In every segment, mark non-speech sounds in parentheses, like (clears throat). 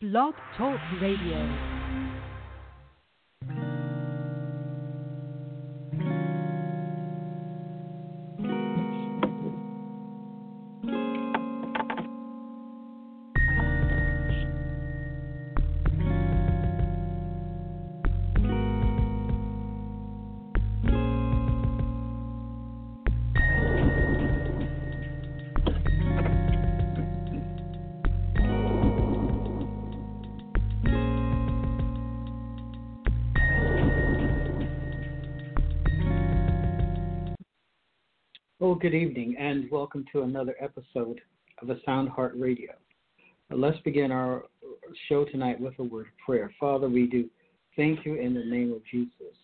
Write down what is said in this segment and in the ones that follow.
Blog Talk Radio. Well, good evening, and welcome to another episode of A Sound Heart Radio. Let's begin our show tonight with a word of prayer. Father, we do thank you in the name of Jesus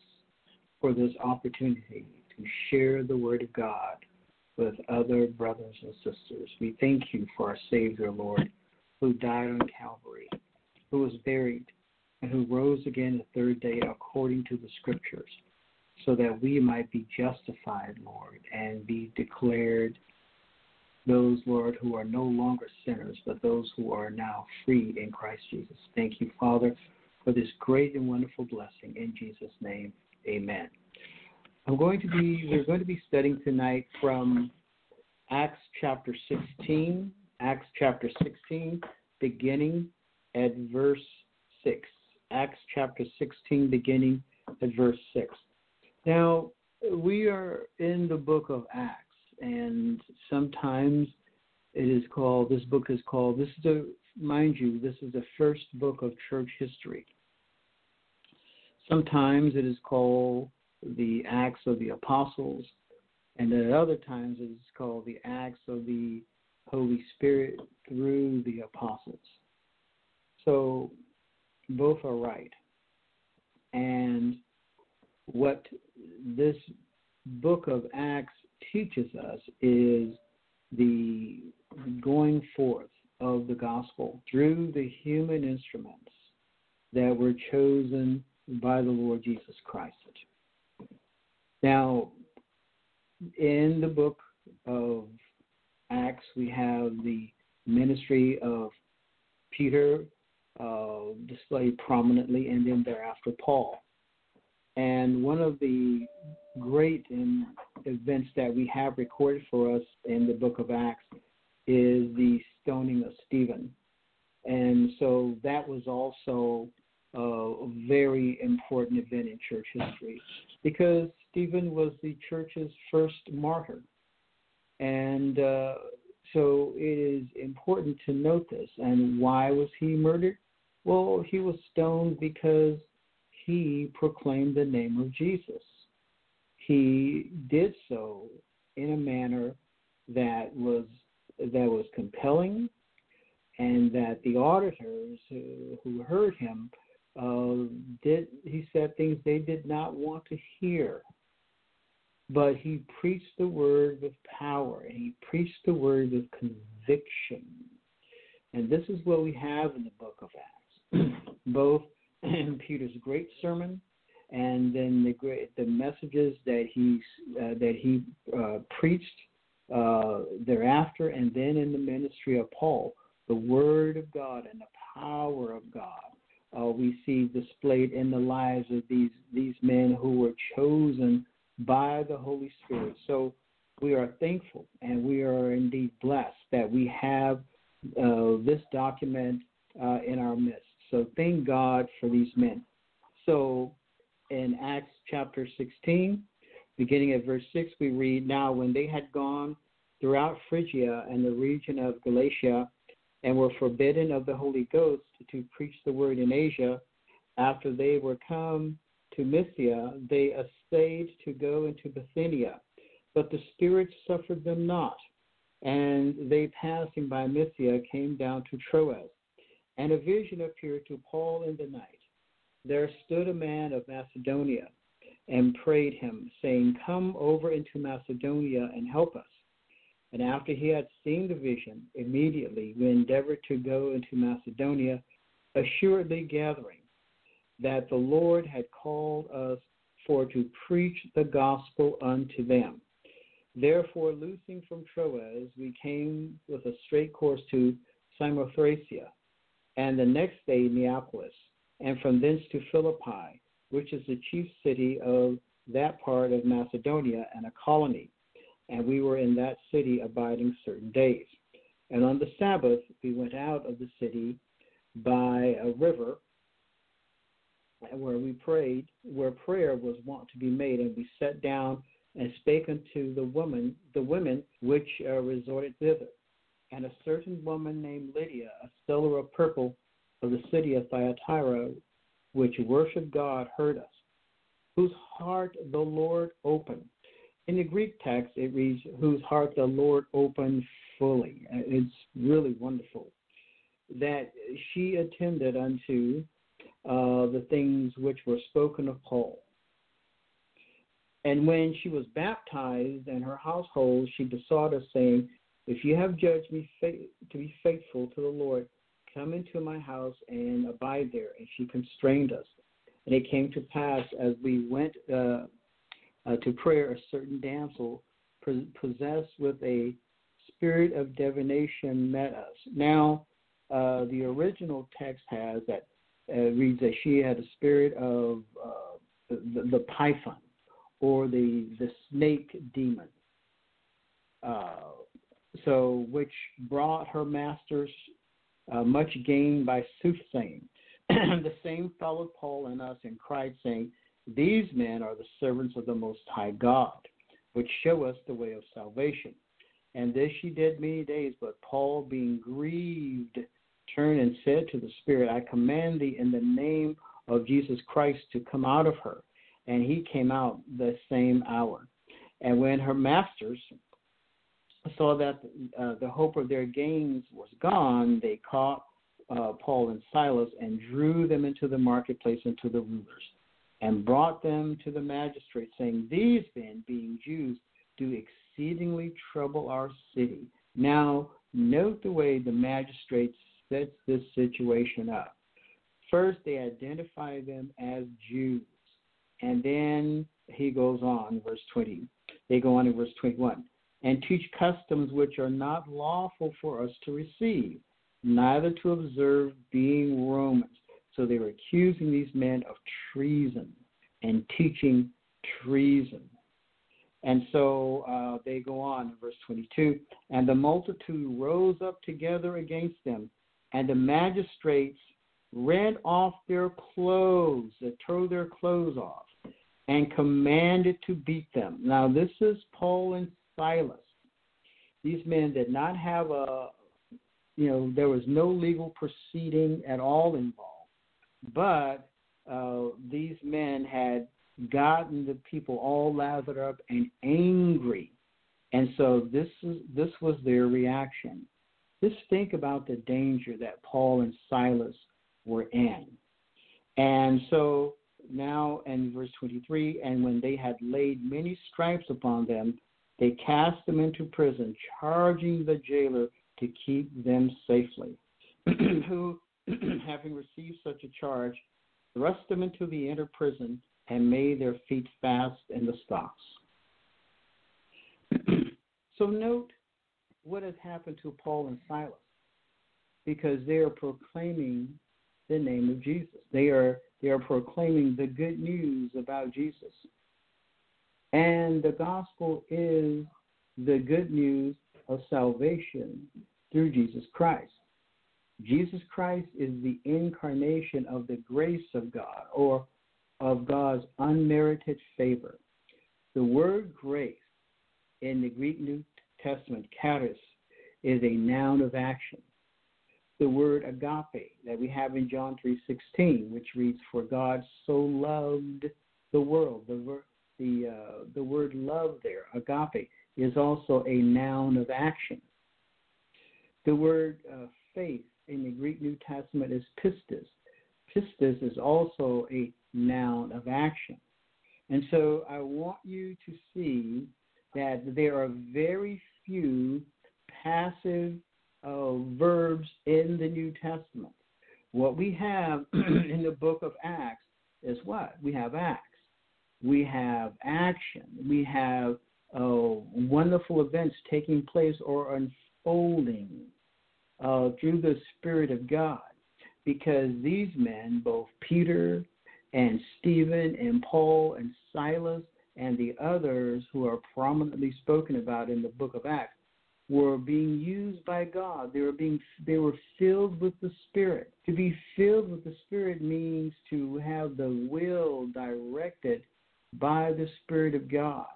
for this opportunity to share the word of God with other brothers and sisters. We thank you for our Savior, Lord, who died on Calvary, who was buried, and who rose again the third day according to the scriptures so that we might be justified, Lord, and be declared those, Lord, who are no longer sinners, but those who are now free in Christ Jesus. Thank you, Father, for this great and wonderful blessing. In Jesus' name, amen. I'm going to be, we're going to be studying tonight from Acts chapter 16, Acts chapter 16, beginning at verse 6. Acts chapter 16, beginning at verse 6. Now, we are in the book of Acts, and sometimes it is called, this book is called, this is the, mind you, this is the first book of church history. Sometimes it is called the Acts of the Apostles, and at other times it is called the Acts of the Holy Spirit through the Apostles. So both are right. And what this book of Acts teaches us is the going forth of the gospel through the human instruments that were chosen by the Lord Jesus Christ. Now, in the book of Acts, we have the ministry of Peter uh, displayed prominently, and then thereafter Paul. And one of the great events that we have recorded for us in the book of Acts is the stoning of Stephen. And so that was also a very important event in church history because Stephen was the church's first martyr. And uh, so it is important to note this. And why was he murdered? Well, he was stoned because he proclaimed the name of Jesus. He did so in a manner that was that was compelling, and that the auditors who, who heard him uh, did. He said things they did not want to hear, but he preached the word with power, and he preached the word with conviction. And this is what we have in the book of Acts, (clears throat) both in (laughs) Peter's great sermon, and then the great the messages that he uh, that he uh, preached uh, thereafter, and then in the ministry of Paul, the Word of God and the power of God. Uh, we see displayed in the lives of these these men who were chosen by the Holy Spirit. So we are thankful and we are indeed blessed that we have uh, this document uh, in our midst. So thank God for these men. So in Acts chapter 16, beginning at verse 6, we read Now, when they had gone throughout Phrygia and the region of Galatia, and were forbidden of the Holy Ghost to preach the word in Asia, after they were come to Mysia, they essayed to go into Bithynia, but the Spirit suffered them not. And they passing by Mysia came down to Troas. And a vision appeared to Paul in the night. There stood a man of Macedonia and prayed him, saying, Come over into Macedonia and help us. And after he had seen the vision, immediately we endeavored to go into Macedonia, assuredly gathering that the Lord had called us for to preach the gospel unto them. Therefore, loosing from Troas, we came with a straight course to Samothracia and the next day Neapolis, and from thence to Philippi, which is the chief city of that part of Macedonia and a colony. And we were in that city abiding certain days. And on the Sabbath we went out of the city by a river where we prayed, where prayer was wont to be made, and we sat down and spake unto the woman, the women which uh, resorted thither. And a certain woman named Lydia, a seller of purple of the city of Thyatira, which worshipped God, heard us, whose heart the Lord opened. In the Greek text, it reads, whose heart the Lord opened fully. It's really wonderful that she attended unto uh, the things which were spoken of Paul. And when she was baptized and her household, she besought us, saying, If you have judged me to be faithful to the Lord, come into my house and abide there. And she constrained us. And it came to pass as we went uh, uh, to prayer, a certain damsel possessed with a spirit of divination met us. Now, uh, the original text has that uh, reads that she had a spirit of uh, the, the, python or the the snake demon. Uh, so, which brought her masters uh, much gain by soothsaying. (clears throat) the same followed Paul and us and cried, saying, These men are the servants of the Most High God, which show us the way of salvation. And this she did many days, but Paul, being grieved, turned and said to the Spirit, I command thee in the name of Jesus Christ to come out of her. And he came out the same hour. And when her masters saw that uh, the hope of their gains was gone, they caught uh, Paul and Silas and drew them into the marketplace and to the rulers, and brought them to the magistrates, saying, These men, being Jews, do exceedingly trouble our city. Now, note the way the magistrates sets this situation up. First, they identify them as Jews. And then he goes on, verse 20. They go on in verse 21 and teach customs which are not lawful for us to receive, neither to observe, being Romans. So they were accusing these men of treason and teaching treason. And so uh, they go on in verse 22 and the multitude rose up together against them and the magistrates rent off their clothes, they tore their clothes off, and commanded to beat them. Now, this is Paul and Silas. These men did not have a, you know, there was no legal proceeding at all involved, but uh, these men had gotten the people all lathered up and angry, and so this is this was their reaction. Just think about the danger that Paul and Silas were in. And so now in verse 23, and when they had laid many stripes upon them, they cast them into prison, charging the jailer to keep them safely. (clears throat) Who, (clears throat) having received such a charge, thrust them into the inner prison and made their feet fast in the stocks. (clears throat) so note what has happened to Paul and Silas because they are proclaiming the name of Jesus. They are they are proclaiming the good news about Jesus. And the gospel is the good news of salvation through Jesus Christ. Jesus Christ is the incarnation of the grace of God or of God's unmerited favor. The word grace in the Greek New Testament, charis, is a noun of action. The word agape that we have in John 3:16, which reads, "For God so loved the world." The the uh, the word love there, agape, is also a noun of action. The word uh, faith in the Greek New Testament is pistis. Pistis is also a noun of action. And so I want you to see that there are very few passive uh, verbs in the New Testament. What we have (clears throat) in the book of Acts is what? We have acts. We have action. We have uh, wonderful events taking place or unfolding uh, through the Spirit of God. because these men, both Peter and Stephen and Paul and Silas and the others who are prominently spoken about in the book of Acts, were being used by God. They were being they were filled with the Spirit. To be filled with the Spirit means to have the will directed by the Spirit of God.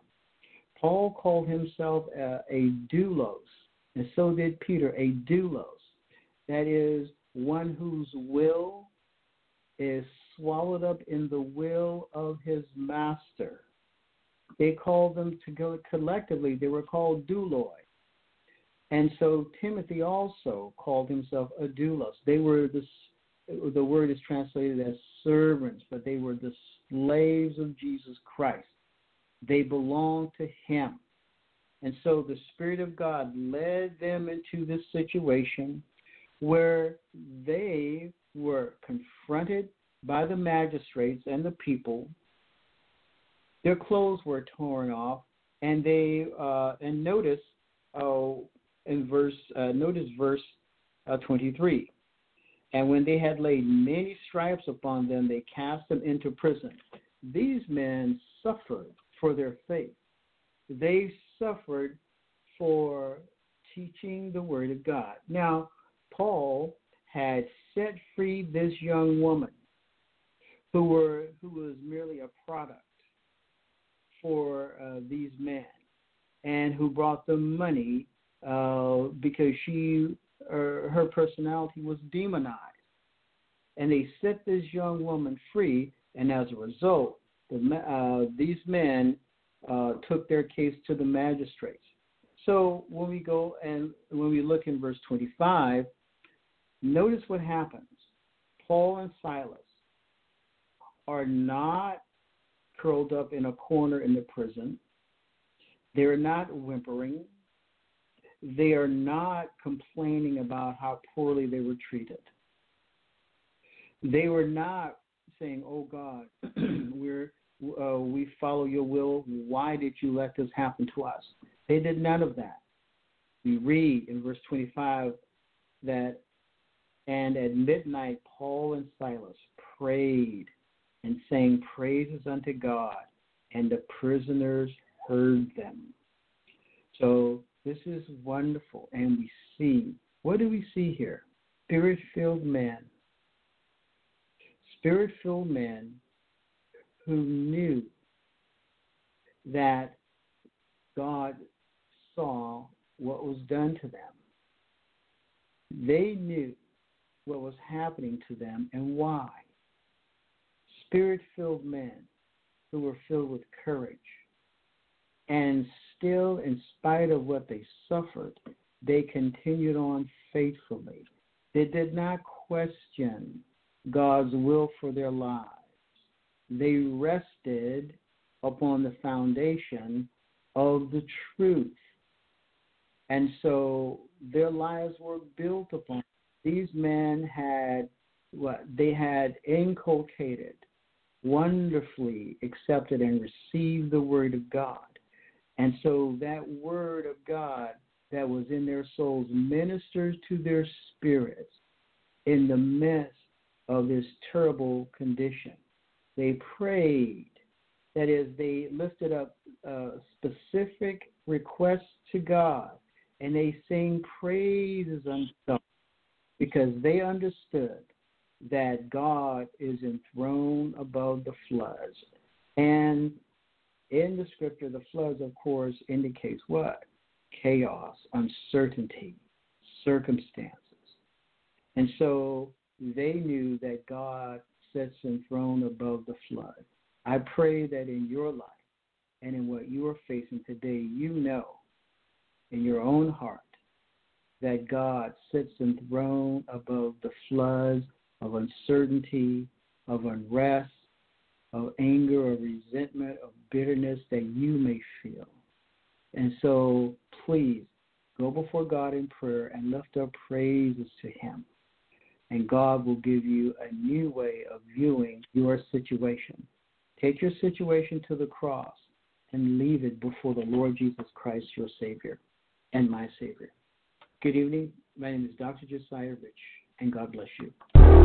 Paul called himself a, a doulos, and so did Peter, a doulos. That is one whose will is swallowed up in the will of his master. They called them to go collectively, they were called douloi. And so Timothy also called himself a doulos. They were the the word is translated as servants, but they were the slaves of Jesus Christ. They belong to him. And so the Spirit of God led them into this situation where they were confronted by the magistrates and the people. Their clothes were torn off, and they uh, and notice oh, in verse uh, notice verse uh, 23. And when they had laid many stripes upon them, they cast them into prison. These men suffered for their faith. They suffered for teaching the word of God. Now, Paul had set free this young woman who were who was merely a product for uh, these men and who brought them money uh, because she her personality was demonized. And they set this young woman free, and as a result, the, uh, these men uh, took their case to the magistrates. So when we go and when we look in verse 25, notice what happens. Paul and Silas are not curled up in a corner in the prison. They're not whimpering they are not complaining about how poorly they were treated. They were not saying, "Oh God, (clears throat) we're uh, we follow your will. Why did you let this happen to us?" They did none of that. We read in verse 25 that, and at midnight Paul and Silas prayed and sang praises unto God, and the prisoners heard them. So this is wonderful. And we see, what do we see here? Spirit filled men. Spirit filled men who knew that God saw what was done to them. They knew what was happening to them and why. Spirit filled men who were filled with courage and still, in spite of what they suffered, they continued on faithfully. They did not question God's will for their lives. They rested upon the foundation of the truth. And so their lives were built upon. These men had what they had inculcated, wonderfully accepted and received the word of God. And so that word of God that was in their souls ministers to their spirits in the midst of this terrible condition. They prayed, that is, they lifted up uh, specific requests to God, and they sang praises unto God because they understood that God is enthroned above the floods. And in the scripture, the floods, of course, indicates what? Chaos, uncertainty, circumstances. And so they knew that God sits enthroned above the flood. I pray that in your life and in what you are facing today, you know in your own heart that God sits enthroned above the floods of uncertainty, of unrest, of anger or resentment, of bitterness that you may feel. And so please go before God in prayer and lift up praises to Him. And God will give you a new way of viewing your situation. Take your situation to the cross and leave it before the Lord Jesus Christ, your Savior and my Savior. Good evening. My name is Dr. Josiah Rich. and God bless you.